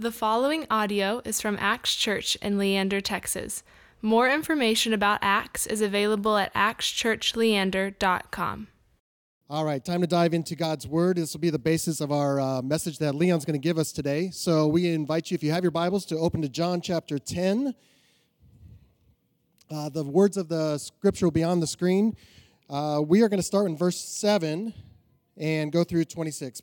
The following audio is from Axe Church in Leander, Texas. More information about Axe is available at axchurchleander.com. All right, time to dive into God's Word. This will be the basis of our uh, message that Leon's going to give us today. So we invite you, if you have your Bibles, to open to John chapter 10. Uh, the words of the scripture will be on the screen. Uh, we are going to start in verse 7 and go through 26.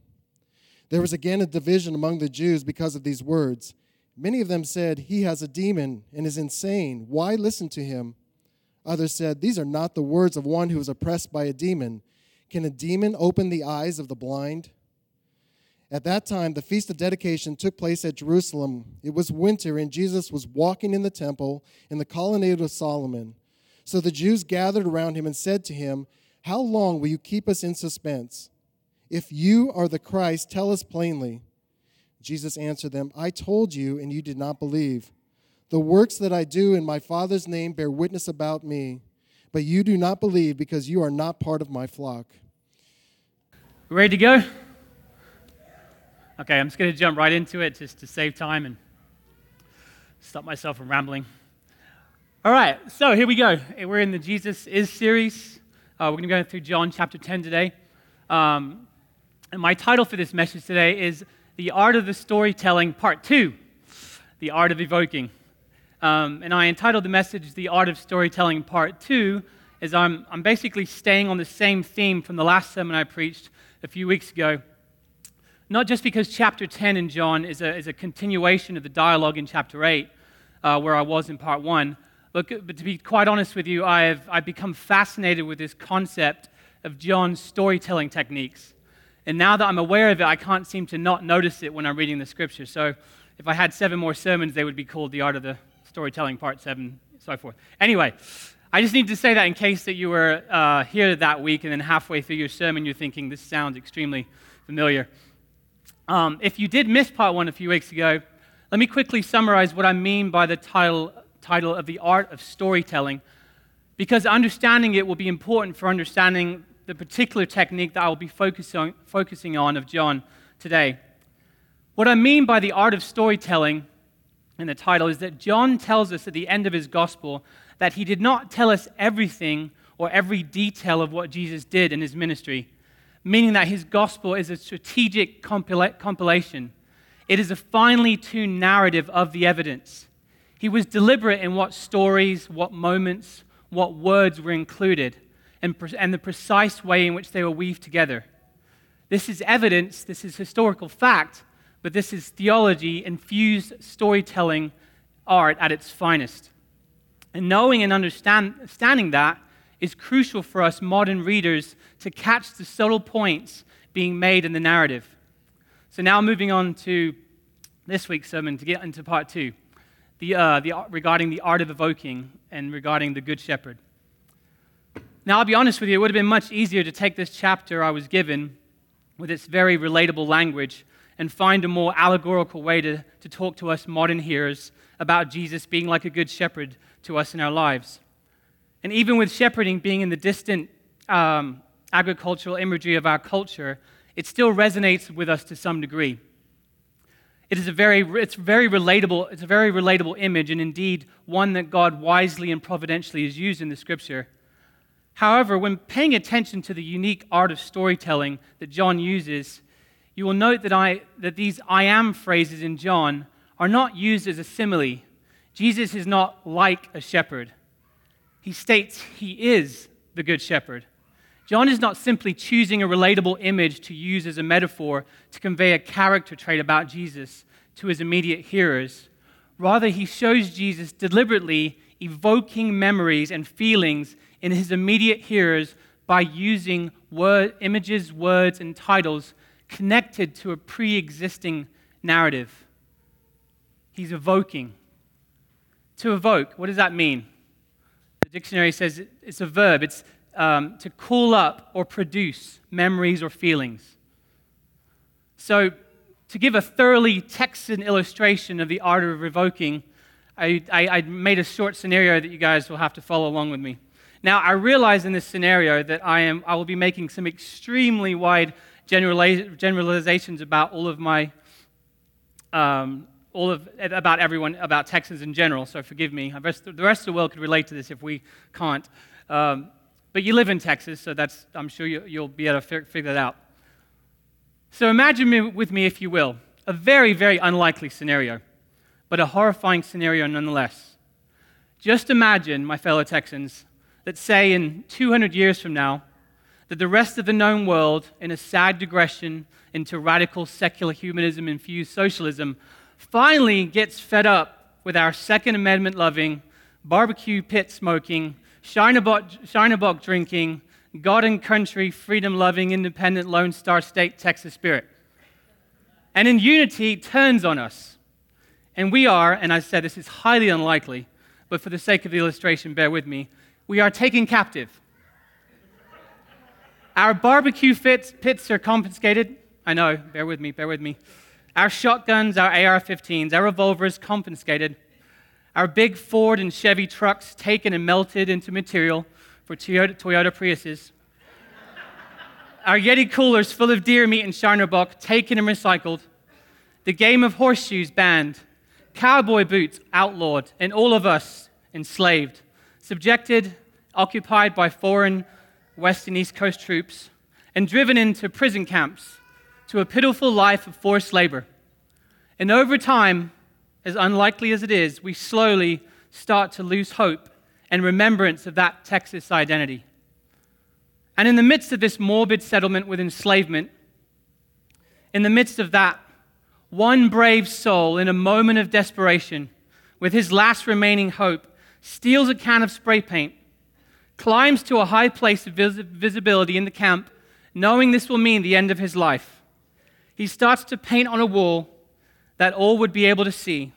There was again a division among the Jews because of these words. Many of them said, He has a demon and is insane. Why listen to him? Others said, These are not the words of one who is oppressed by a demon. Can a demon open the eyes of the blind? At that time, the feast of dedication took place at Jerusalem. It was winter, and Jesus was walking in the temple in the colonnade of Solomon. So the Jews gathered around him and said to him, How long will you keep us in suspense? If you are the Christ, tell us plainly. Jesus answered them, I told you, and you did not believe. The works that I do in my Father's name bear witness about me, but you do not believe because you are not part of my flock. Ready to go? Okay, I'm just going to jump right into it just to save time and stop myself from rambling. All right, so here we go. We're in the Jesus is series. Uh, we're going to go through John chapter 10 today. Um, and my title for this message today is The Art of the Storytelling, Part 2 The Art of Evoking. Um, and I entitled the message The Art of Storytelling, Part 2, as I'm, I'm basically staying on the same theme from the last sermon I preached a few weeks ago. Not just because chapter 10 in John is a, is a continuation of the dialogue in chapter 8, uh, where I was in part 1, but, but to be quite honest with you, I have, I've become fascinated with this concept of John's storytelling techniques. And now that I'm aware of it, I can't seem to not notice it when I'm reading the scripture. So if I had seven more sermons, they would be called The Art of the Storytelling, Part 7, so forth. Anyway, I just need to say that in case that you were uh, here that week and then halfway through your sermon you're thinking, this sounds extremely familiar. Um, if you did miss part one a few weeks ago, let me quickly summarize what I mean by the title, title of The Art of Storytelling, because understanding it will be important for understanding the particular technique that I will be focusing, focusing on of John today. What I mean by the art of storytelling in the title is that John tells us at the end of his gospel that he did not tell us everything or every detail of what Jesus did in his ministry, meaning that his gospel is a strategic compila- compilation. It is a finely tuned narrative of the evidence. He was deliberate in what stories, what moments, what words were included and, and the precise way in which they were weaved together. This is evidence, this is historical fact, but this is theology infused storytelling art at its finest. And knowing and understanding that is crucial for us modern readers to catch the subtle points being made in the narrative. So, now moving on to this week's sermon to get into part two the, uh, the, regarding the art of evoking and regarding the Good Shepherd. Now, I'll be honest with you, it would have been much easier to take this chapter I was given with its very relatable language and find a more allegorical way to, to talk to us modern hearers about Jesus being like a good shepherd to us in our lives. And even with shepherding being in the distant um, agricultural imagery of our culture, it still resonates with us to some degree. It is a very, it's very relatable, it's a very relatable image, and indeed one that God wisely and providentially has used in the scripture. However, when paying attention to the unique art of storytelling that John uses, you will note that, I, that these I am phrases in John are not used as a simile. Jesus is not like a shepherd. He states he is the good shepherd. John is not simply choosing a relatable image to use as a metaphor to convey a character trait about Jesus to his immediate hearers. Rather, he shows Jesus deliberately evoking memories and feelings in his immediate hearers by using word, images, words, and titles connected to a pre existing narrative. He's evoking. To evoke, what does that mean? The dictionary says it's a verb, it's um, to call up or produce memories or feelings. So, to give a thoroughly Texan illustration of the art of evoking, I, I, I made a short scenario that you guys will have to follow along with me. Now, I realize in this scenario that I, am, I will be making some extremely wide generalizations about all of my, um, all of, about everyone, about Texans in general, so forgive me. The rest, of the world could relate to this if we can't. Um, but you live in Texas, so that's, I'm sure you, will be able to figure that out. So imagine with me, if you will, a very, very unlikely scenario, but a horrifying scenario nonetheless. Just imagine, my fellow Texans, that say in 200 years from now, that the rest of the known world, in a sad digression into radical secular humanism infused socialism, finally gets fed up with our Second Amendment loving, barbecue pit smoking, Shiner drinking, God and country, freedom loving, independent, Lone Star State, Texas spirit. And in unity, turns on us. And we are, and I said this is highly unlikely, but for the sake of the illustration, bear with me, we are taken captive. Our barbecue fits, pits are confiscated. I know, bear with me, bear with me. Our shotguns, our AR 15s, our revolvers confiscated. Our big Ford and Chevy trucks taken and melted into material for Toyota, Toyota Priuses. our Yeti coolers full of deer meat and Shiner taken and recycled. The game of horseshoes banned. Cowboy boots outlawed. And all of us enslaved. Subjected, occupied by foreign West and East Coast troops, and driven into prison camps to a pitiful life of forced labor. And over time, as unlikely as it is, we slowly start to lose hope and remembrance of that Texas identity. And in the midst of this morbid settlement with enslavement, in the midst of that, one brave soul, in a moment of desperation, with his last remaining hope, steals a can of spray paint climbs to a high place of vis- visibility in the camp, knowing this will mean the end of his life. He starts to paint on a wall that all would be able to see.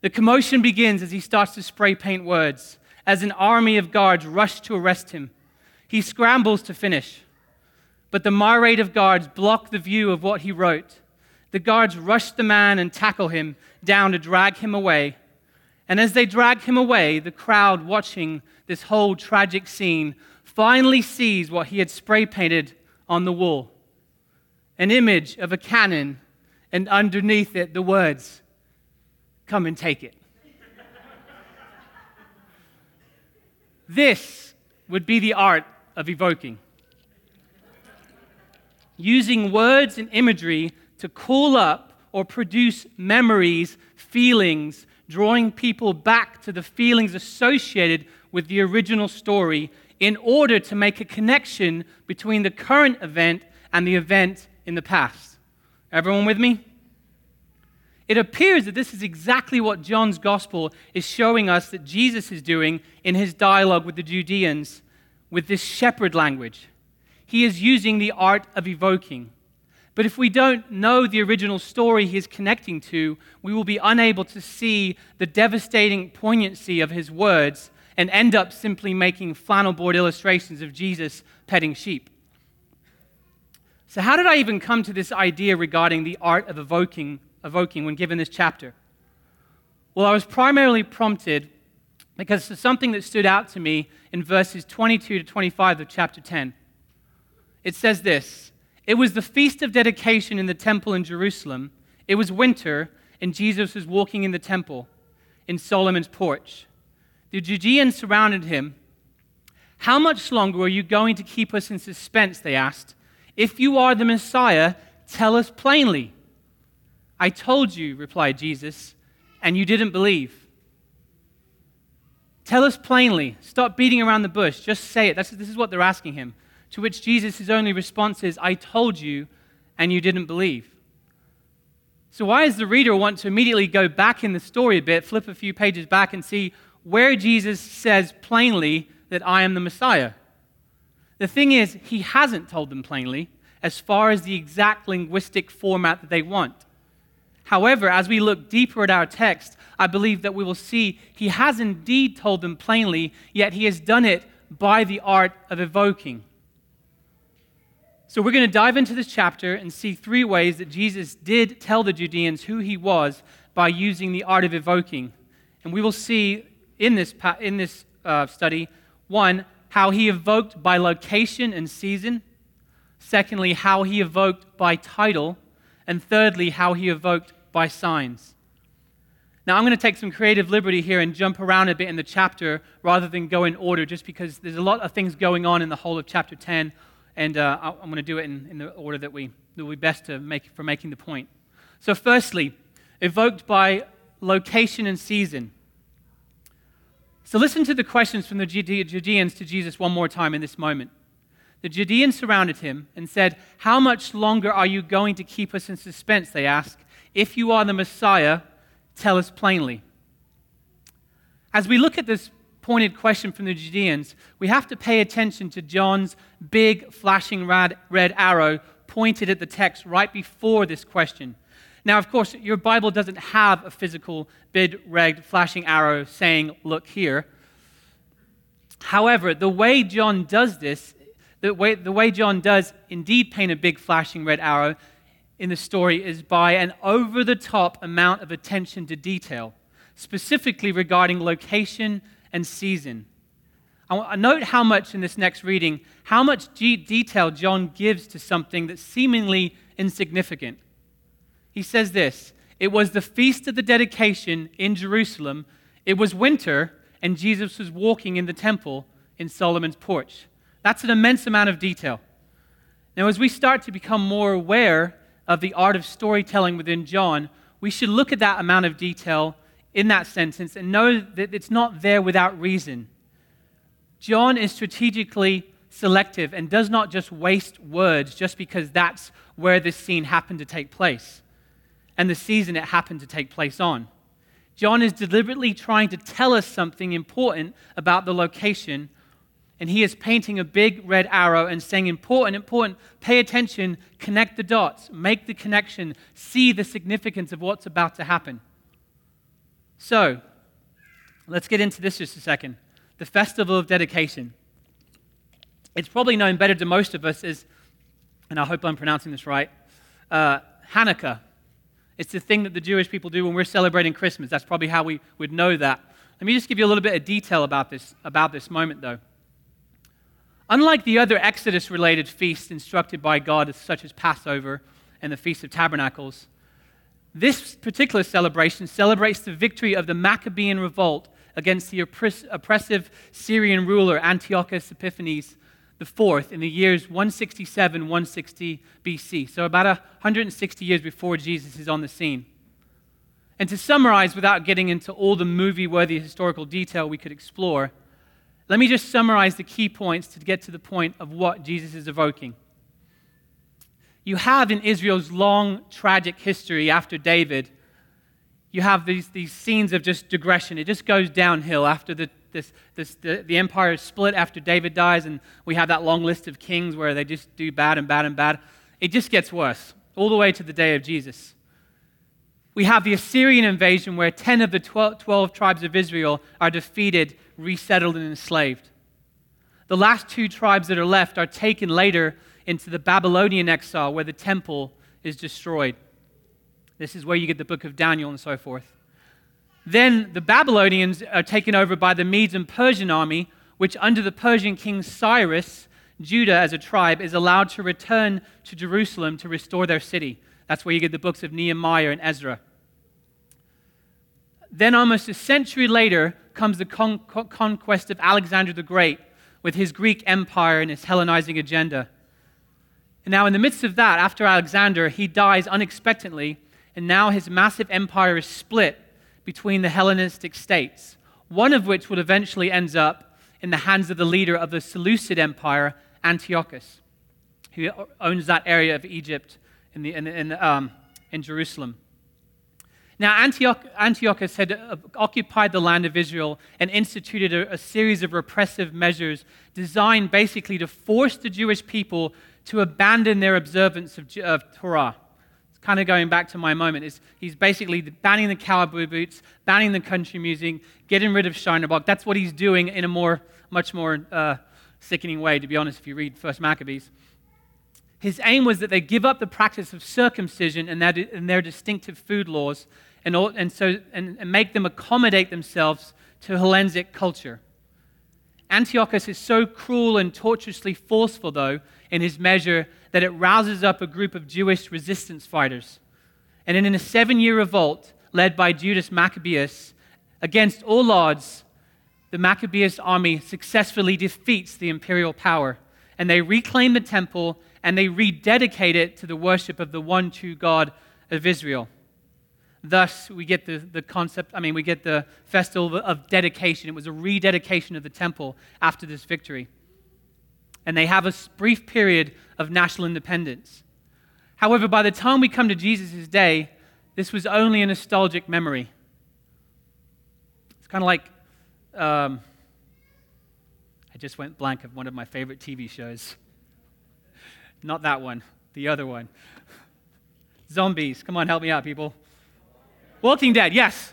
The commotion begins as he starts to spray paint words, as an army of guards rush to arrest him. He scrambles to finish, but the myriad of guards block the view of what he wrote. The guards rush the man and tackle him down to drag him away. And as they drag him away, the crowd watching this whole tragic scene finally sees what he had spray painted on the wall an image of a cannon, and underneath it, the words, Come and take it. this would be the art of evoking. Using words and imagery to call up or produce memories, feelings, drawing people back to the feelings associated with the original story in order to make a connection between the current event and the event in the past. Everyone with me? It appears that this is exactly what John's gospel is showing us that Jesus is doing in his dialogue with the Judeans with this shepherd language. He is using the art of evoking. But if we don't know the original story he is connecting to, we will be unable to see the devastating poignancy of his words and end up simply making flannel board illustrations of Jesus petting sheep. So, how did I even come to this idea regarding the art of evoking, evoking when given this chapter? Well, I was primarily prompted because of something that stood out to me in verses 22 to 25 of chapter 10. It says this It was the feast of dedication in the temple in Jerusalem. It was winter, and Jesus was walking in the temple in Solomon's porch. The Judeans surrounded him. How much longer are you going to keep us in suspense? They asked. If you are the Messiah, tell us plainly. I told you, replied Jesus, and you didn't believe. Tell us plainly. Stop beating around the bush. Just say it. That's, this is what they're asking him. To which Jesus' only response is, I told you, and you didn't believe. So, why does the reader want to immediately go back in the story a bit, flip a few pages back, and see where Jesus says plainly that I am the Messiah? The thing is, he hasn't told them plainly as far as the exact linguistic format that they want. However, as we look deeper at our text, I believe that we will see he has indeed told them plainly, yet he has done it by the art of evoking. So we're going to dive into this chapter and see three ways that Jesus did tell the Judeans who he was by using the art of evoking. And we will see in this, in this uh, study, one, how he evoked by location and season. Secondly, how he evoked by title. And thirdly, how he evoked by signs. Now, I'm going to take some creative liberty here and jump around a bit in the chapter rather than go in order, just because there's a lot of things going on in the whole of chapter 10 and uh, I'm going to do it in, in, the order that we will be best to make, for making the point. So, firstly, evoked by location and season. So, listen to the questions from the Judeans to Jesus one more time in this moment. The Judeans surrounded him and said, How much longer are you going to keep us in suspense? They asked. If you are the Messiah, tell us plainly. As we look at this pointed question from the Judeans, we have to pay attention to John's big flashing red, red arrow pointed at the text right before this question. Now, of course, your Bible doesn't have a physical big red flashing arrow saying, Look here. However, the way John does this, the way, the way John does indeed paint a big flashing red arrow in the story is by an over the top amount of attention to detail, specifically regarding location and season. I note how much in this next reading, how much detail John gives to something that's seemingly insignificant. He says this It was the feast of the dedication in Jerusalem. It was winter, and Jesus was walking in the temple in Solomon's porch. That's an immense amount of detail. Now, as we start to become more aware of the art of storytelling within John, we should look at that amount of detail in that sentence and know that it's not there without reason. John is strategically selective and does not just waste words just because that's where this scene happened to take place and the season it happened to take place on. John is deliberately trying to tell us something important about the location, and he is painting a big red arrow and saying, Important, important, pay attention, connect the dots, make the connection, see the significance of what's about to happen. So, let's get into this just a second. The festival of dedication. It's probably known better to most of us as, and I hope I'm pronouncing this right, uh, Hanukkah. It's the thing that the Jewish people do when we're celebrating Christmas. That's probably how we would know that. Let me just give you a little bit of detail about this, about this moment, though. Unlike the other Exodus related feasts instructed by God, such as Passover and the Feast of Tabernacles, this particular celebration celebrates the victory of the Maccabean revolt against the oppressive Syrian ruler Antiochus Epiphanes IV in the years 167 160 BC, so about 160 years before Jesus is on the scene. And to summarize, without getting into all the movie worthy historical detail we could explore, let me just summarize the key points to get to the point of what Jesus is evoking you have in Israel's long, tragic history after David, you have these, these scenes of just digression. It just goes downhill after the, this, this, the, the empire is split after David dies, and we have that long list of kings where they just do bad and bad and bad. It just gets worse, all the way to the day of Jesus. We have the Assyrian invasion where 10 of the 12, 12 tribes of Israel are defeated, resettled, and enslaved. The last two tribes that are left are taken later into the Babylonian exile where the temple is destroyed. This is where you get the book of Daniel and so forth. Then the Babylonians are taken over by the Medes and Persian army, which, under the Persian king Cyrus, Judah as a tribe is allowed to return to Jerusalem to restore their city. That's where you get the books of Nehemiah and Ezra. Then, almost a century later, comes the con- conquest of Alexander the Great with his Greek empire and his Hellenizing agenda. And now, in the midst of that, after Alexander, he dies unexpectedly, and now his massive empire is split between the Hellenistic states, one of which would eventually end up in the hands of the leader of the Seleucid Empire, Antiochus, who owns that area of Egypt in, the, in, in, um, in Jerusalem. Now, Antioch, Antiochus had uh, occupied the land of Israel and instituted a, a, series of repressive measures designed basically to force the Jewish people to abandon their observance of, of Torah. It's kind of going back to my moment. It's, he's basically banning the cowboy boots, banning the country music, getting rid of Shiner Bock. That's what he's doing in a more, much more uh, sickening way, to be honest, if you read First Maccabees. His aim was that they give up the practice of circumcision and, that, and their distinctive food laws and, all, and, so, and, and make them accommodate themselves to Hellenic culture. Antiochus is so cruel and tortuously forceful, though, in his measure that it rouses up a group of Jewish resistance fighters. And in a seven year revolt led by Judas Maccabeus, against all odds, the Maccabeus army successfully defeats the imperial power, and they reclaim the temple and they rededicate it to the worship of the one true God of Israel. Thus, we get the, the concept, I mean, we get the festival of dedication. It was a rededication of the temple after this victory. And they have a brief period of national independence. However, by the time we come to Jesus' day, this was only a nostalgic memory. It's kind of like um, I just went blank of one of my favorite TV shows. Not that one, the other one. Zombies. Come on, help me out, people. Walking Dead, yes.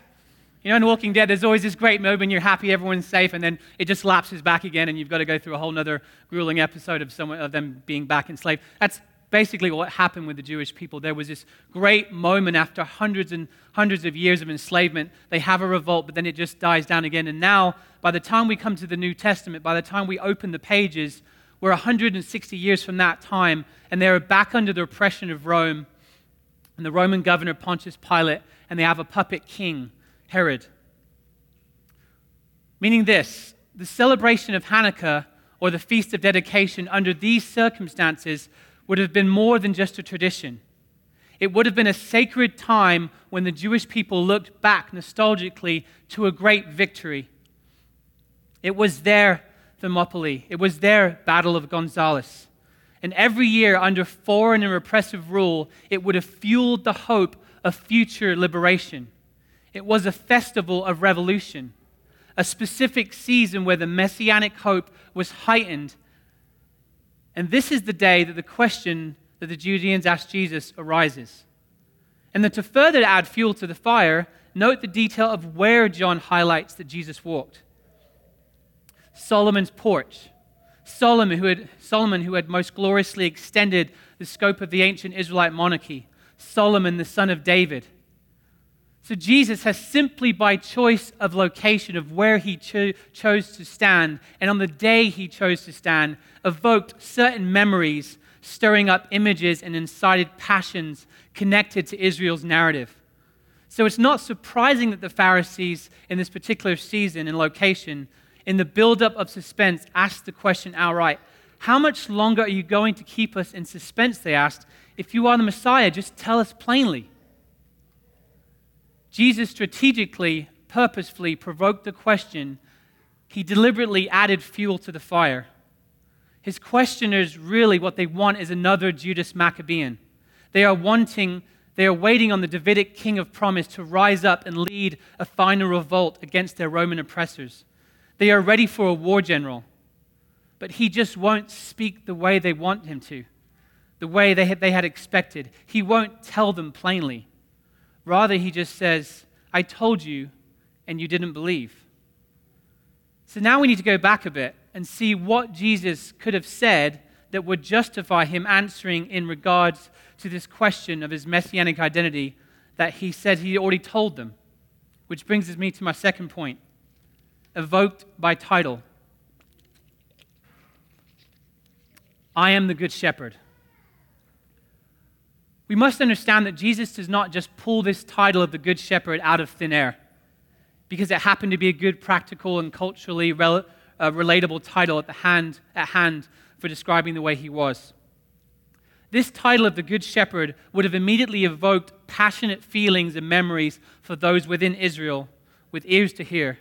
You know, in Walking Dead, there's always this great moment you're happy, everyone's safe, and then it just lapses back again, and you've got to go through a whole other grueling episode of, someone, of them being back enslaved. That's basically what happened with the Jewish people. There was this great moment after hundreds and hundreds of years of enslavement. They have a revolt, but then it just dies down again. And now, by the time we come to the New Testament, by the time we open the pages, we're 160 years from that time, and they're back under the oppression of Rome and the Roman governor Pontius Pilate, and they have a puppet king, Herod. Meaning this the celebration of Hanukkah or the Feast of Dedication under these circumstances would have been more than just a tradition. It would have been a sacred time when the Jewish people looked back nostalgically to a great victory. It was their Thermopylae. It was their Battle of Gonzales. And every year, under foreign and repressive rule, it would have fueled the hope of future liberation. It was a festival of revolution, a specific season where the messianic hope was heightened. And this is the day that the question that the Judeans asked Jesus arises. And then to further add fuel to the fire, note the detail of where John highlights that Jesus walked. Solomon's porch. Solomon who, had, Solomon, who had most gloriously extended the scope of the ancient Israelite monarchy. Solomon, the son of David. So Jesus has simply by choice of location of where he cho- chose to stand, and on the day he chose to stand, evoked certain memories, stirring up images and incited passions connected to Israel's narrative. So it's not surprising that the Pharisees in this particular season and location in the buildup of suspense, asked the question outright How much longer are you going to keep us in suspense? They asked. If you are the Messiah, just tell us plainly. Jesus strategically, purposefully provoked the question. He deliberately added fuel to the fire. His questioners really, what they want is another Judas Maccabean. They are wanting, they are waiting on the Davidic king of promise to rise up and lead a final revolt against their Roman oppressors. They are ready for a war general, but he just won't speak the way they want him to, the way they had, they had expected. He won't tell them plainly. Rather, he just says, I told you, and you didn't believe. So now we need to go back a bit and see what Jesus could have said that would justify him answering in regards to this question of his messianic identity that he said he already told them. Which brings me to my second point evoked by title. I am the Good Shepherd. We must understand that Jesus does not just pull this title of the Good Shepherd out of thin air because it happened to be a good, practical, and culturally rel- uh, relatable title at, the hand, at hand for describing the way he was. This title of the Good Shepherd would have immediately evoked passionate feelings and memories for those within Israel with ears to hear.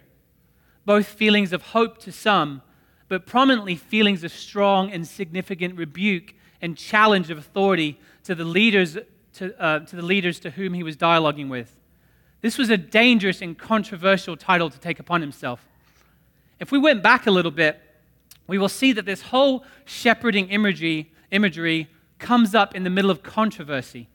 Both feelings of hope to some, but prominently feelings of strong and significant rebuke and challenge of authority to the leaders to, uh, to the leaders to whom he was dialoguing with. This was a dangerous and controversial title to take upon himself. If we went back a little bit, we will see that this whole shepherding imagery, imagery comes up in the middle of controversy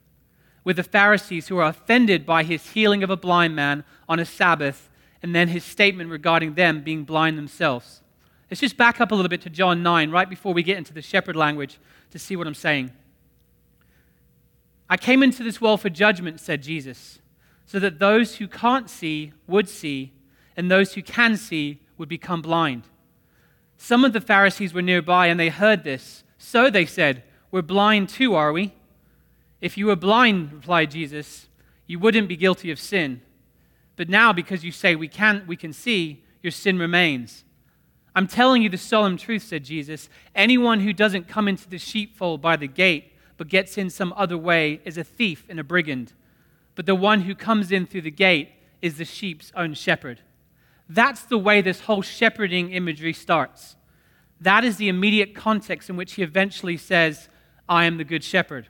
with the Pharisees who are offended by his healing of a blind man on a Sabbath and then his statement regarding them being blind themselves. Let's just back up a little bit to John 9, right before we get into the shepherd language, to see what I'm saying. I came into this world for judgment, said Jesus, so that those who can't see would see, and those who can see would become blind. Some of the Pharisees were nearby, and they heard this. So they said, We're blind too, are we? If you were blind, replied Jesus, you wouldn't be guilty of sin. But now, because you say we can, we can see, your sin remains. I'm telling you the solemn truth, said Jesus. Anyone who doesn't come into the sheepfold by the gate, but gets in some other way, is a thief and a brigand. But the one who comes in through the gate is the sheep's own shepherd. That's the way this whole shepherding imagery starts. That is the immediate context in which he eventually says, I am the good shepherd.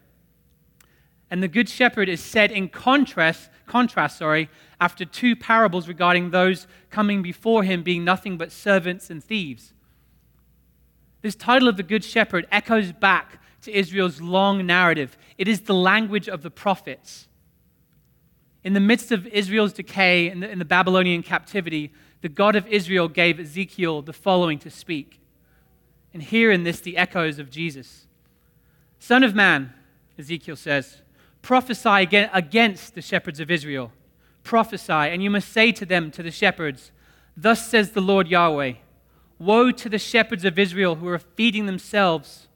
And the good shepherd is said in contrast, contrast sorry, after two parables regarding those coming before him being nothing but servants and thieves. This title of the good shepherd echoes back to Israel's long narrative. It is the language of the prophets. In the midst of Israel's decay in the, in the Babylonian captivity, the God of Israel gave Ezekiel the following to speak. And hear in this the echoes of Jesus. Son of man, Ezekiel says, prophesy against the shepherds of Israel. Prophesy, and you must say to them, to the shepherds, Thus says the Lord Yahweh Woe to the shepherds of Israel who are feeding themselves.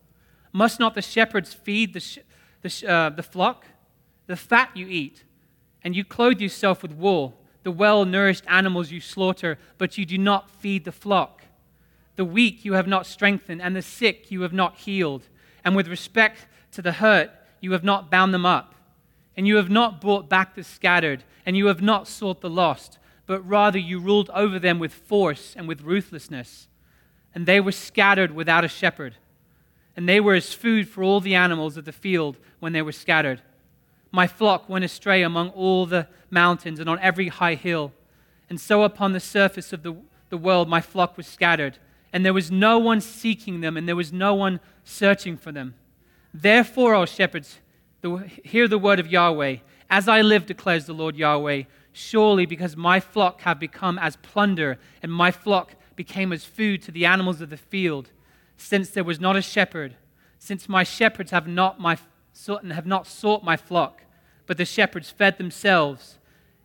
Must not the shepherds feed the, sh- the, sh- uh, the flock? The fat you eat, and you clothe yourself with wool, the well nourished animals you slaughter, but you do not feed the flock. The weak you have not strengthened, and the sick you have not healed. And with respect to the hurt, you have not bound them up. And you have not brought back the scattered, and you have not sought the lost, but rather you ruled over them with force and with ruthlessness. And they were scattered without a shepherd. And they were as food for all the animals of the field when they were scattered. My flock went astray among all the mountains and on every high hill. And so upon the surface of the, the world my flock was scattered. And there was no one seeking them, and there was no one searching for them. Therefore, O shepherds, hear the word of Yahweh. As I live, declares the Lord Yahweh, surely because my flock have become as plunder, and my flock became as food to the animals of the field, since there was not a shepherd, since my shepherds have not, my, have not sought my flock, but the shepherds fed themselves,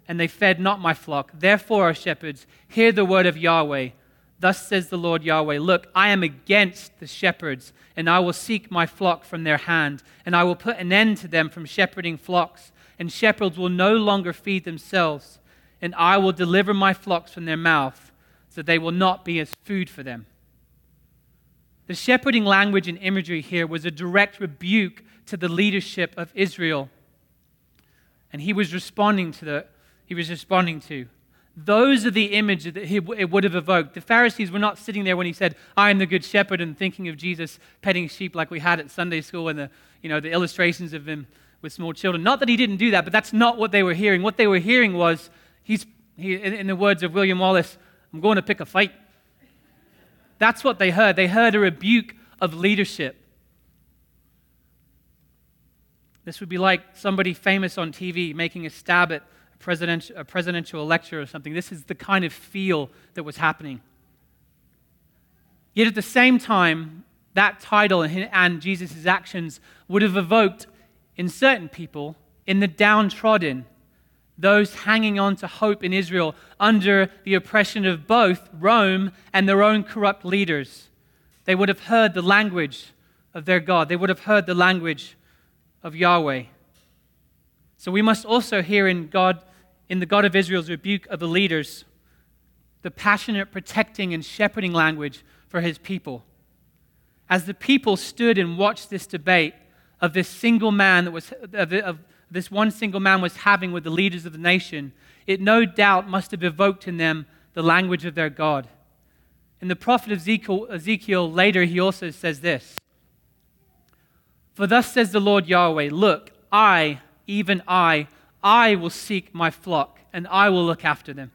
and they fed not my flock. Therefore, O shepherds, hear the word of Yahweh. Thus says the Lord Yahweh Look, I am against the shepherds, and I will seek my flock from their hand, and I will put an end to them from shepherding flocks, and shepherds will no longer feed themselves, and I will deliver my flocks from their mouth, so they will not be as food for them. The shepherding language and imagery here was a direct rebuke to the leadership of Israel. And he was responding to the he was responding to. Those are the images that he, it would have evoked. The Pharisees were not sitting there when he said, I am the good shepherd, and thinking of Jesus petting sheep like we had at Sunday school and the, you know, the illustrations of him with small children. Not that he didn't do that, but that's not what they were hearing. What they were hearing was, he's, he, in the words of William Wallace, I'm going to pick a fight. That's what they heard. They heard a rebuke of leadership. This would be like somebody famous on TV making a stab at presidential, a presidential lecture or something. This is the kind of feel that was happening. Yet at the same time, that title and Jesus' actions would have evoked in certain people, in the downtrodden, those hanging on to hope in Israel under the oppression of both Rome and their own corrupt leaders. They would have heard the language of their God, they would have heard the language of Yahweh. So we must also hear in God, in the God of Israel's rebuke of the leaders, the passionate protecting and shepherding language for his people. As the people stood and watched this debate of this single man that was of, of this one single man was having with the leaders of the nation, it no doubt must have evoked in them the language of their God. In the prophet Ezekiel, Ezekiel later, he also says this For thus says the Lord Yahweh, Look, I, even I, I will seek my flock, and I will look after them.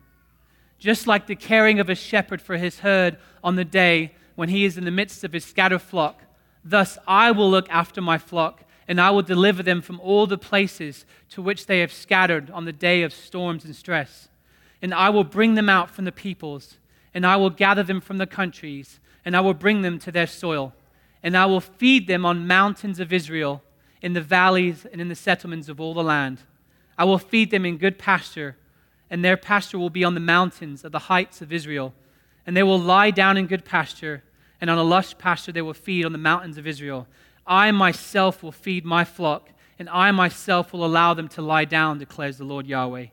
Just like the caring of a shepherd for his herd on the day when he is in the midst of his scattered flock, thus I will look after my flock and I will deliver them from all the places to which they have scattered on the day of storms and stress. And I will bring them out from the peoples, and I will gather them from the countries, and I will bring them to their soil. And I will feed them on mountains of Israel, in the valleys and in the settlements of all the land. I will feed them in good pasture, and their pasture will be on the mountains of the heights of Israel. And they will lie down in good pasture, and on a lush pasture they will feed on the mountains of Israel. I myself will feed my flock, and I myself will allow them to lie down, declares the Lord Yahweh.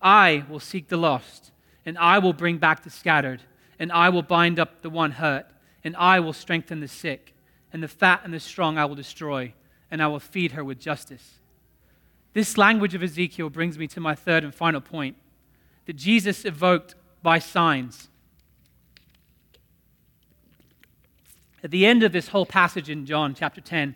I will seek the lost, and I will bring back the scattered, and I will bind up the one hurt, and I will strengthen the sick, and the fat and the strong I will destroy, and I will feed her with justice. This language of Ezekiel brings me to my third and final point that Jesus evoked by signs. At the end of this whole passage in John chapter 10,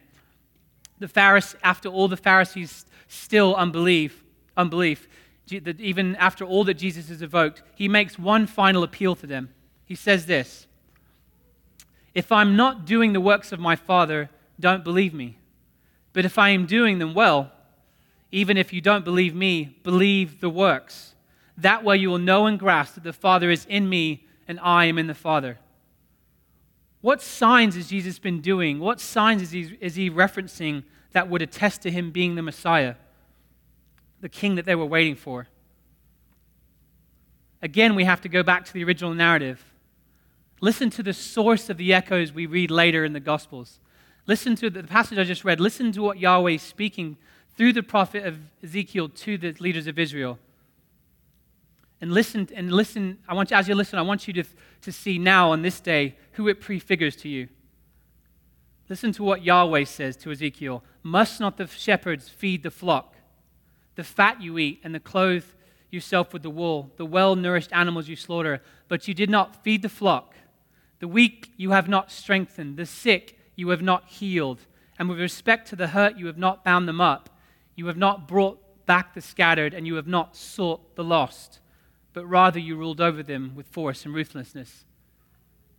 the Pharisees, after all the Pharisees still unbelief, unbelief, that even after all that Jesus has evoked, he makes one final appeal to them. He says this If I'm not doing the works of my Father, don't believe me. But if I am doing them well, even if you don't believe me, believe the works. That way you will know and grasp that the Father is in me and I am in the Father. What signs has Jesus been doing? What signs is he, is he referencing that would attest to him being the Messiah, the king that they were waiting for? Again, we have to go back to the original narrative. Listen to the source of the echoes we read later in the Gospels. Listen to the passage I just read. Listen to what Yahweh is speaking through the prophet of Ezekiel to the leaders of Israel. And listen and listen i want you as you listen i want you to, to see now on this day who it prefigures to you. Listen to what yahweh says to ezekiel. Must not the shepherds feed the flock? The fat you eat and the clothe yourself with the wool the well-nourished animals you slaughter. But you did not feed the flock. The weak you have not strengthened. The sick you have not healed and with respect to the hurt you have not bound them up you have not brought back the scattered and you have not sought the lost but rather you ruled over them with force and ruthlessness.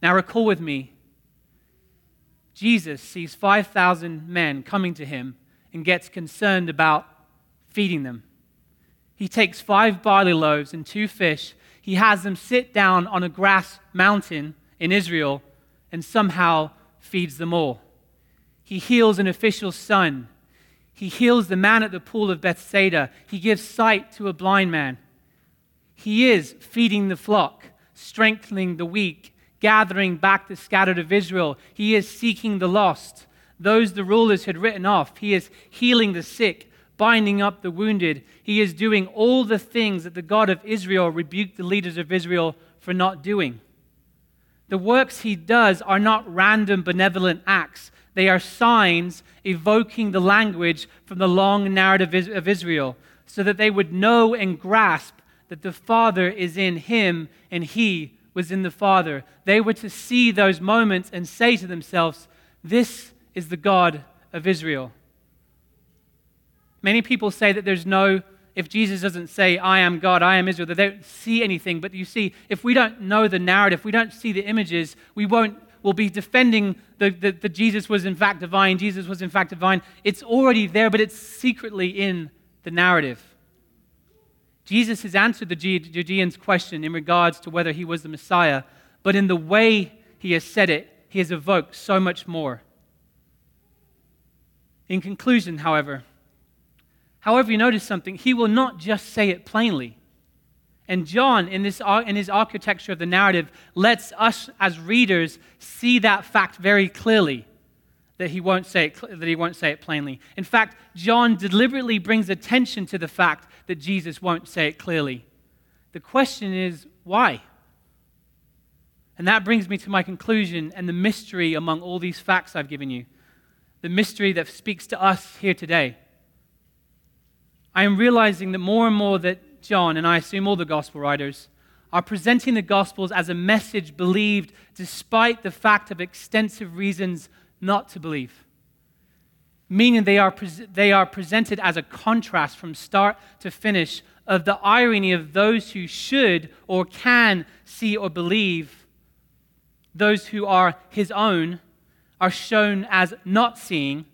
Now, recall with me Jesus sees 5,000 men coming to him and gets concerned about feeding them. He takes five barley loaves and two fish. He has them sit down on a grass mountain in Israel and somehow feeds them all. He heals an official's son. He heals the man at the pool of Bethsaida. He gives sight to a blind man. He is feeding the flock, strengthening the weak, gathering back the scattered of Israel. He is seeking the lost, those the rulers had written off. He is healing the sick, binding up the wounded. He is doing all the things that the God of Israel rebuked the leaders of Israel for not doing. The works he does are not random benevolent acts. They are signs evoking the language from the long narrative of Israel so that they would know and grasp that the Father is in him and he was in the Father. They were to see those moments and say to themselves, This is the God of Israel. Many people say that there's no, if Jesus doesn't say, I am God, I am Israel, they don't see anything. But you see, if we don't know the narrative, we don't see the images, we won't, we'll be defending that Jesus was in fact divine, Jesus was in fact divine. It's already there, but it's secretly in the narrative. Jesus has answered the Judeans' question in regards to whether he was the Messiah, but in the way he has said it, he has evoked so much more. In conclusion, however, however, you notice something, he will not just say it plainly. And John, in, this, in his architecture of the narrative, lets us as readers see that fact very clearly that he won't say it, that he won't say it plainly. In fact, John deliberately brings attention to the fact that Jesus won't say it clearly. The question is, why? And that brings me to my conclusion and the mystery among all these facts I've given you. The mystery that speaks to us here today. I am realizing that more and more that John, and I assume all the gospel writers, are presenting the gospels as a message believed despite the fact of extensive reasons not to believe. Meaning they are, they are presented as a contrast from start to finish of the irony of those who should or can see or believe, those who are his own are shown as not seeing,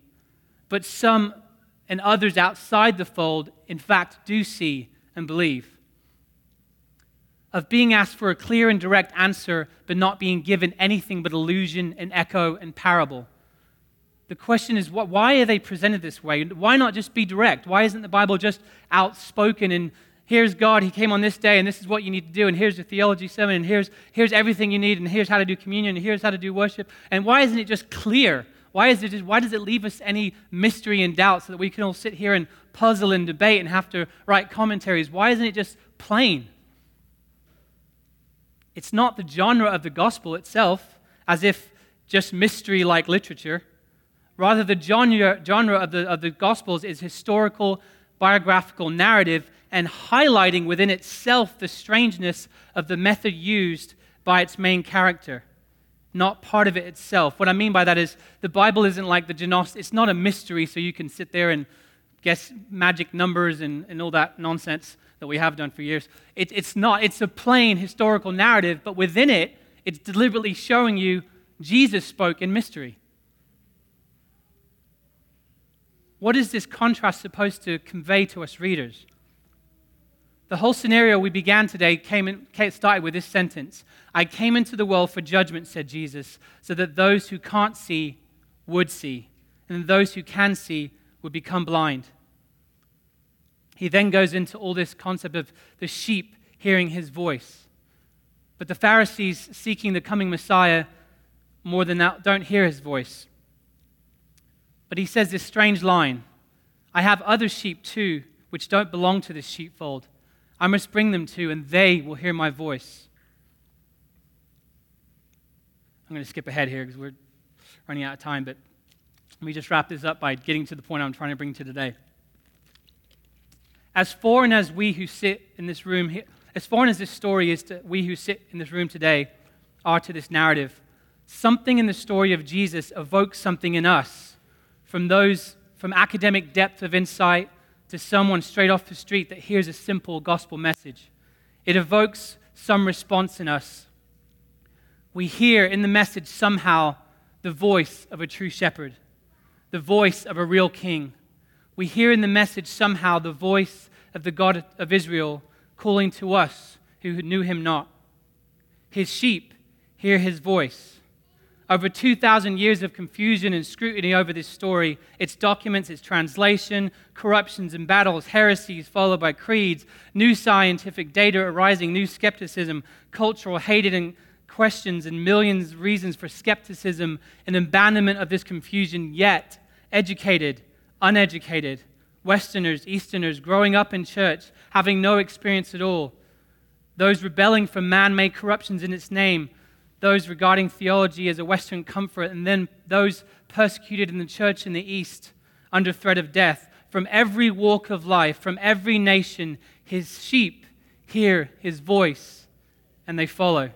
but some and others outside the fold, in fact, do see and believe. Of being asked for a clear and direct answer, but not being given anything but illusion and echo and parable. The question is, why are they presented this way? Why not just be direct? Why isn't the Bible just outspoken and here's God, He came on this day, and this is what you need to do, and here's the theology sermon, and here's, here's everything you need, and here's how to do communion, and here's how to do worship. And why isn't it just clear? Why, is it why does it leave us any mystery and doubt so that we can all sit here and puzzle and debate and have to write commentaries? Why isn't it just plain? It's not the genre of the gospel itself, as if just mystery like literature. Rather, the genre, genre of, the, of the gospels is historical, biographical narrative and highlighting within itself the strangeness of the method used by its main character not part of it itself. What I mean by that is the Bible isn't like the Gnostic, it's not a mystery so you can sit there and guess magic numbers and, and all that nonsense that we have done for years. It, it's not, it's a plain historical narrative, but within it, it's deliberately showing you Jesus spoke in mystery. What is this contrast supposed to convey to us readers? The whole scenario we began today came in, started with this sentence I came into the world for judgment, said Jesus, so that those who can't see would see, and those who can see would become blind. He then goes into all this concept of the sheep hearing his voice. But the Pharisees seeking the coming Messiah more than that don't hear his voice. But he says this strange line I have other sheep too, which don't belong to this sheepfold. I must bring them to, and they will hear my voice. I'm going to skip ahead here because we're running out of time, but let me just wrap this up by getting to the point I'm trying to bring to today. As foreign as we who sit in this room, as foreign as this story is to we who sit in this room today are to this narrative, something in the story of Jesus evokes something in us from those from academic depth of insight to someone straight off the street that hears a simple gospel message. It evokes some response in us. We hear in the message somehow the voice of a true shepherd, the voice of a real king. We hear in the message somehow the voice of the God of Israel calling to us who knew him not. His sheep hear his voice. Over 2,000 years of confusion and scrutiny over this story, its documents, its translation, corruptions and battles, heresies followed by creeds, new scientific data arising, new skepticism, cultural hated and questions, and millions of reasons for skepticism and abandonment of this confusion, yet educated, uneducated, Westerners, Easterners, growing up in church, having no experience at all, those rebelling from man made corruptions in its name those regarding theology as a Western comfort, and then those persecuted in the church in the East under threat of death. From every walk of life, from every nation, his sheep hear his voice and they follow.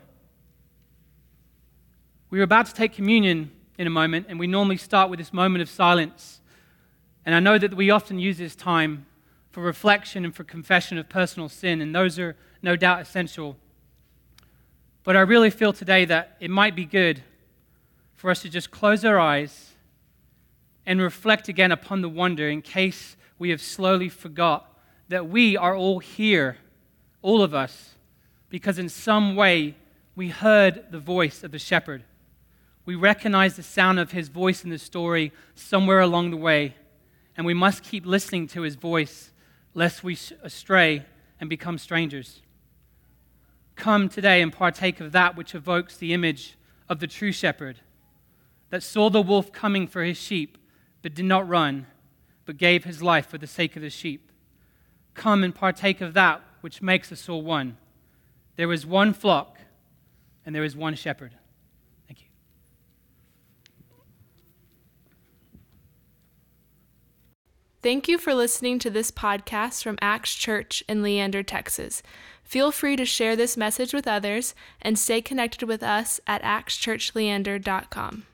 We are about to take communion in a moment, and we normally start with this moment of silence. And I know that we often use this time for reflection and for confession of personal sin, and those are no doubt essential. But I really feel today that it might be good for us to just close our eyes and reflect again upon the wonder in case we have slowly forgot that we are all here, all of us, because in some way we heard the voice of the shepherd. We recognize the sound of his voice in the story somewhere along the way, and we must keep listening to his voice lest we astray and become strangers. Come today and partake of that which evokes the image of the true shepherd that saw the wolf coming for his sheep, but did not run, but gave his life for the sake of the sheep. Come and partake of that which makes us all one. There is one flock, and there is one shepherd. Thank you. Thank you for listening to this podcast from Acts Church in Leander, Texas. Feel free to share this message with others and stay connected with us at actschurchleander.com.